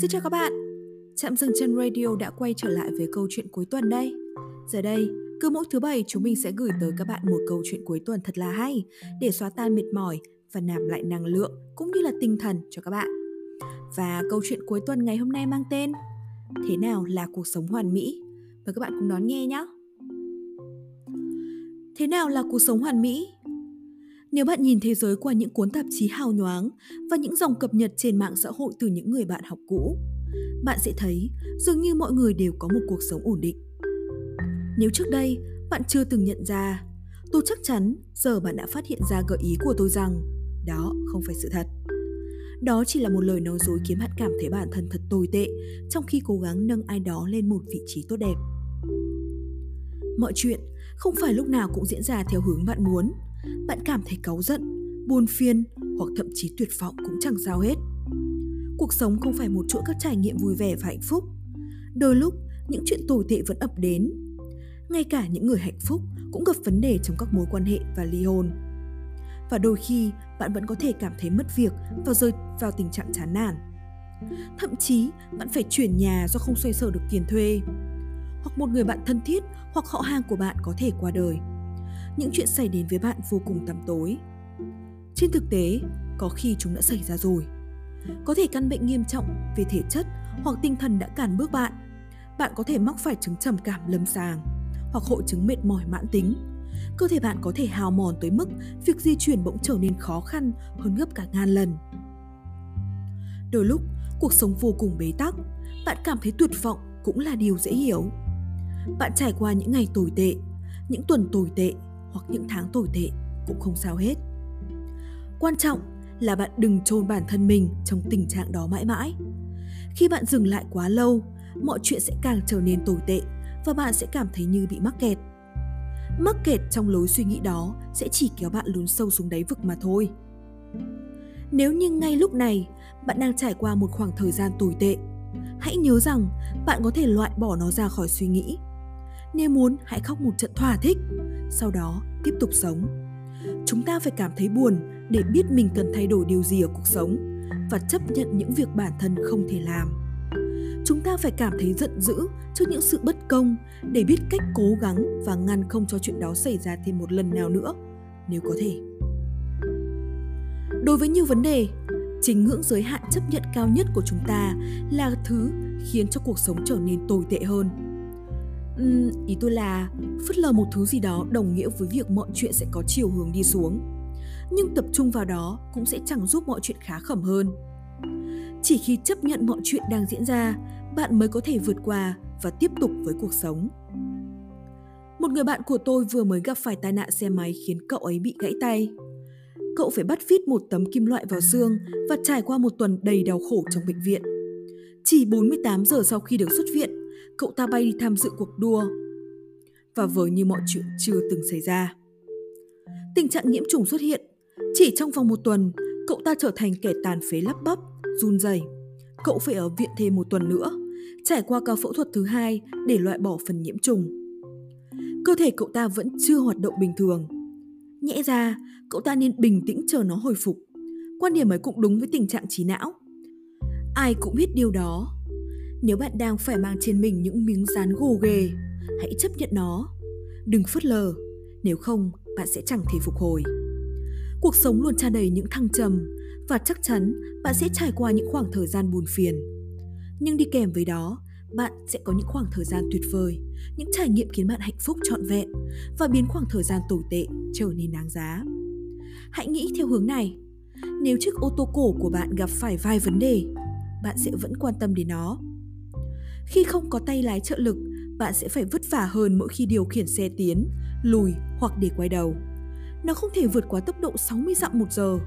Xin chào các bạn Chạm dừng chân radio đã quay trở lại với câu chuyện cuối tuần đây Giờ đây, cứ mỗi thứ bảy chúng mình sẽ gửi tới các bạn một câu chuyện cuối tuần thật là hay Để xóa tan mệt mỏi và nạp lại năng lượng cũng như là tinh thần cho các bạn Và câu chuyện cuối tuần ngày hôm nay mang tên Thế nào là cuộc sống hoàn mỹ? Mời các bạn cùng đón nghe nhé Thế nào là cuộc sống hoàn mỹ? Nếu bạn nhìn thế giới qua những cuốn tạp chí hào nhoáng và những dòng cập nhật trên mạng xã hội từ những người bạn học cũ, bạn sẽ thấy dường như mọi người đều có một cuộc sống ổn định. Nếu trước đây bạn chưa từng nhận ra, tôi chắc chắn giờ bạn đã phát hiện ra gợi ý của tôi rằng đó không phải sự thật. Đó chỉ là một lời nói dối khiến bạn cảm thấy bản thân thật tồi tệ trong khi cố gắng nâng ai đó lên một vị trí tốt đẹp. Mọi chuyện không phải lúc nào cũng diễn ra theo hướng bạn muốn – bạn cảm thấy cáu giận, buồn phiền hoặc thậm chí tuyệt vọng cũng chẳng sao hết. Cuộc sống không phải một chuỗi các trải nghiệm vui vẻ và hạnh phúc. Đôi lúc, những chuyện tồi tệ vẫn ập đến. Ngay cả những người hạnh phúc cũng gặp vấn đề trong các mối quan hệ và ly hôn. Và đôi khi, bạn vẫn có thể cảm thấy mất việc và rơi vào tình trạng chán nản. Thậm chí, bạn phải chuyển nhà do không xoay sở được tiền thuê. Hoặc một người bạn thân thiết hoặc họ hàng của bạn có thể qua đời những chuyện xảy đến với bạn vô cùng tăm tối. Trên thực tế, có khi chúng đã xảy ra rồi. Có thể căn bệnh nghiêm trọng về thể chất hoặc tinh thần đã cản bước bạn. Bạn có thể mắc phải chứng trầm cảm lâm sàng hoặc hội chứng mệt mỏi mãn tính. Cơ thể bạn có thể hào mòn tới mức việc di chuyển bỗng trở nên khó khăn hơn gấp cả ngàn lần. Đôi lúc, cuộc sống vô cùng bế tắc, bạn cảm thấy tuyệt vọng cũng là điều dễ hiểu. Bạn trải qua những ngày tồi tệ, những tuần tồi tệ hoặc những tháng tồi tệ cũng không sao hết. Quan trọng là bạn đừng chôn bản thân mình trong tình trạng đó mãi mãi. Khi bạn dừng lại quá lâu, mọi chuyện sẽ càng trở nên tồi tệ và bạn sẽ cảm thấy như bị mắc kẹt. Mắc kẹt trong lối suy nghĩ đó sẽ chỉ kéo bạn lún sâu xuống đáy vực mà thôi. Nếu như ngay lúc này bạn đang trải qua một khoảng thời gian tồi tệ, hãy nhớ rằng bạn có thể loại bỏ nó ra khỏi suy nghĩ nếu muốn, hãy khóc một trận thỏa thích, sau đó tiếp tục sống. Chúng ta phải cảm thấy buồn để biết mình cần thay đổi điều gì ở cuộc sống và chấp nhận những việc bản thân không thể làm. Chúng ta phải cảm thấy giận dữ trước những sự bất công để biết cách cố gắng và ngăn không cho chuyện đó xảy ra thêm một lần nào nữa, nếu có thể. Đối với nhiều vấn đề, chính ngưỡng giới hạn chấp nhận cao nhất của chúng ta là thứ khiến cho cuộc sống trở nên tồi tệ hơn Uhm, ý tôi là phớt lờ một thứ gì đó đồng nghĩa với việc mọi chuyện sẽ có chiều hướng đi xuống. Nhưng tập trung vào đó cũng sẽ chẳng giúp mọi chuyện khá khẩm hơn. Chỉ khi chấp nhận mọi chuyện đang diễn ra, bạn mới có thể vượt qua và tiếp tục với cuộc sống. Một người bạn của tôi vừa mới gặp phải tai nạn xe máy khiến cậu ấy bị gãy tay. Cậu phải bắt vít một tấm kim loại vào xương và trải qua một tuần đầy đau khổ trong bệnh viện. Chỉ 48 giờ sau khi được xuất viện, cậu ta bay đi tham dự cuộc đua và vờ như mọi chuyện chưa từng xảy ra. Tình trạng nhiễm trùng xuất hiện. Chỉ trong vòng một tuần, cậu ta trở thành kẻ tàn phế lắp bắp, run rẩy. Cậu phải ở viện thêm một tuần nữa, trải qua ca phẫu thuật thứ hai để loại bỏ phần nhiễm trùng. Cơ thể cậu ta vẫn chưa hoạt động bình thường. Nhẽ ra, cậu ta nên bình tĩnh chờ nó hồi phục. Quan điểm ấy cũng đúng với tình trạng trí não. Ai cũng biết điều đó, nếu bạn đang phải mang trên mình những miếng dán gồ ghề, hãy chấp nhận nó. Đừng phớt lờ, nếu không bạn sẽ chẳng thể phục hồi. Cuộc sống luôn tràn đầy những thăng trầm và chắc chắn bạn sẽ trải qua những khoảng thời gian buồn phiền. Nhưng đi kèm với đó, bạn sẽ có những khoảng thời gian tuyệt vời, những trải nghiệm khiến bạn hạnh phúc trọn vẹn và biến khoảng thời gian tồi tệ trở nên đáng giá. Hãy nghĩ theo hướng này. Nếu chiếc ô tô cổ của bạn gặp phải vài vấn đề, bạn sẽ vẫn quan tâm đến nó khi không có tay lái trợ lực, bạn sẽ phải vất vả hơn mỗi khi điều khiển xe tiến, lùi hoặc để quay đầu. Nó không thể vượt quá tốc độ 60 dặm một giờ.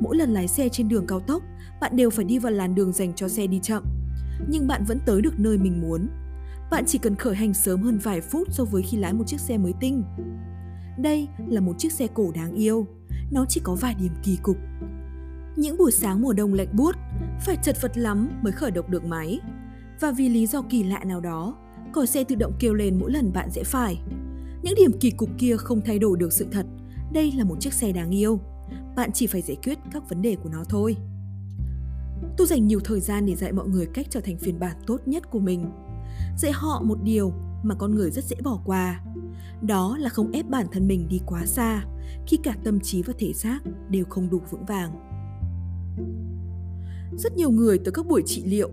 Mỗi lần lái xe trên đường cao tốc, bạn đều phải đi vào làn đường dành cho xe đi chậm. Nhưng bạn vẫn tới được nơi mình muốn. Bạn chỉ cần khởi hành sớm hơn vài phút so với khi lái một chiếc xe mới tinh. Đây là một chiếc xe cổ đáng yêu. Nó chỉ có vài điểm kỳ cục. Những buổi sáng mùa đông lạnh buốt, phải chật vật lắm mới khởi động được máy và vì lý do kỳ lạ nào đó, còi xe tự động kêu lên mỗi lần bạn rẽ phải. Những điểm kỳ cục kia không thay đổi được sự thật. Đây là một chiếc xe đáng yêu. Bạn chỉ phải giải quyết các vấn đề của nó thôi. Tôi dành nhiều thời gian để dạy mọi người cách trở thành phiên bản tốt nhất của mình. Dạy họ một điều mà con người rất dễ bỏ qua. Đó là không ép bản thân mình đi quá xa khi cả tâm trí và thể xác đều không đủ vững vàng. Rất nhiều người tới các buổi trị liệu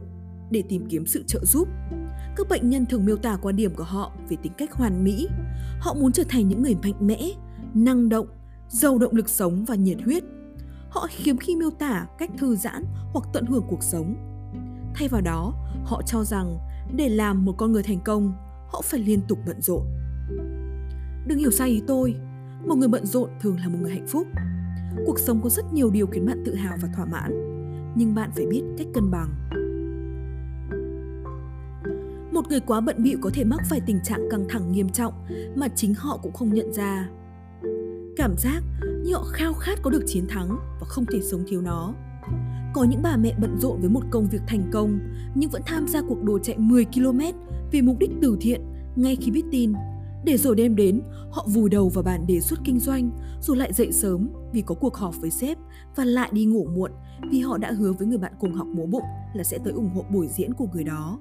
để tìm kiếm sự trợ giúp. Các bệnh nhân thường miêu tả quan điểm của họ về tính cách hoàn mỹ. Họ muốn trở thành những người mạnh mẽ, năng động, giàu động lực sống và nhiệt huyết. Họ hiếm khi miêu tả cách thư giãn hoặc tận hưởng cuộc sống. Thay vào đó, họ cho rằng để làm một con người thành công, họ phải liên tục bận rộn. Đừng hiểu sai ý tôi, một người bận rộn thường là một người hạnh phúc. Cuộc sống có rất nhiều điều khiến bạn tự hào và thỏa mãn, nhưng bạn phải biết cách cân bằng. Một người quá bận bịu có thể mắc phải tình trạng căng thẳng nghiêm trọng mà chính họ cũng không nhận ra. Cảm giác như họ khao khát có được chiến thắng và không thể sống thiếu nó. Có những bà mẹ bận rộn với một công việc thành công nhưng vẫn tham gia cuộc đua chạy 10 km vì mục đích từ thiện ngay khi biết tin. Để rồi đêm đến, họ vùi đầu vào bản đề xuất kinh doanh, rồi lại dậy sớm vì có cuộc họp với sếp và lại đi ngủ muộn vì họ đã hứa với người bạn cùng học múa bụng là sẽ tới ủng hộ buổi diễn của người đó.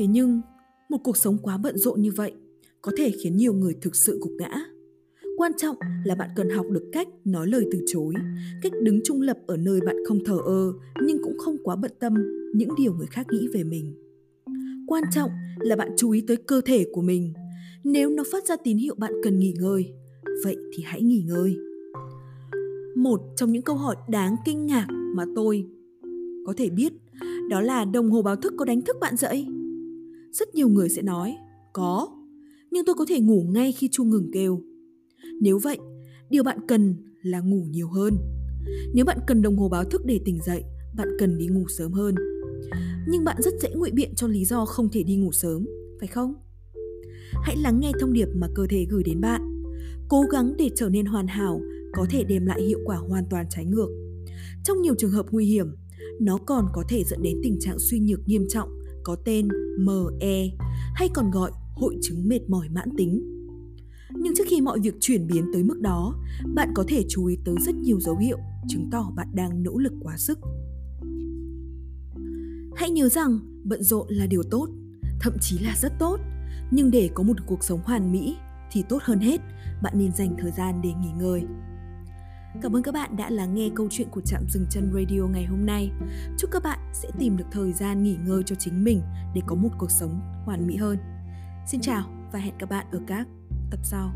Thế nhưng, một cuộc sống quá bận rộn như vậy có thể khiến nhiều người thực sự gục ngã. Quan trọng là bạn cần học được cách nói lời từ chối, cách đứng trung lập ở nơi bạn không thờ ơ nhưng cũng không quá bận tâm những điều người khác nghĩ về mình. Quan trọng là bạn chú ý tới cơ thể của mình. Nếu nó phát ra tín hiệu bạn cần nghỉ ngơi, vậy thì hãy nghỉ ngơi. Một trong những câu hỏi đáng kinh ngạc mà tôi có thể biết đó là đồng hồ báo thức có đánh thức bạn dậy? Rất nhiều người sẽ nói, có, nhưng tôi có thể ngủ ngay khi chuông ngừng kêu. Nếu vậy, điều bạn cần là ngủ nhiều hơn. Nếu bạn cần đồng hồ báo thức để tỉnh dậy, bạn cần đi ngủ sớm hơn. Nhưng bạn rất dễ ngụy biện cho lý do không thể đi ngủ sớm, phải không? Hãy lắng nghe thông điệp mà cơ thể gửi đến bạn. Cố gắng để trở nên hoàn hảo có thể đem lại hiệu quả hoàn toàn trái ngược. Trong nhiều trường hợp nguy hiểm, nó còn có thể dẫn đến tình trạng suy nhược nghiêm trọng có tên ME hay còn gọi hội chứng mệt mỏi mãn tính. Nhưng trước khi mọi việc chuyển biến tới mức đó, bạn có thể chú ý tới rất nhiều dấu hiệu chứng tỏ bạn đang nỗ lực quá sức. Hãy nhớ rằng bận rộn là điều tốt, thậm chí là rất tốt, nhưng để có một cuộc sống hoàn mỹ thì tốt hơn hết, bạn nên dành thời gian để nghỉ ngơi. Cảm ơn các bạn đã lắng nghe câu chuyện của Trạm Dừng Chân Radio ngày hôm nay. Chúc các bạn sẽ tìm được thời gian nghỉ ngơi cho chính mình để có một cuộc sống hoàn mỹ hơn. Xin chào và hẹn các bạn ở các tập sau.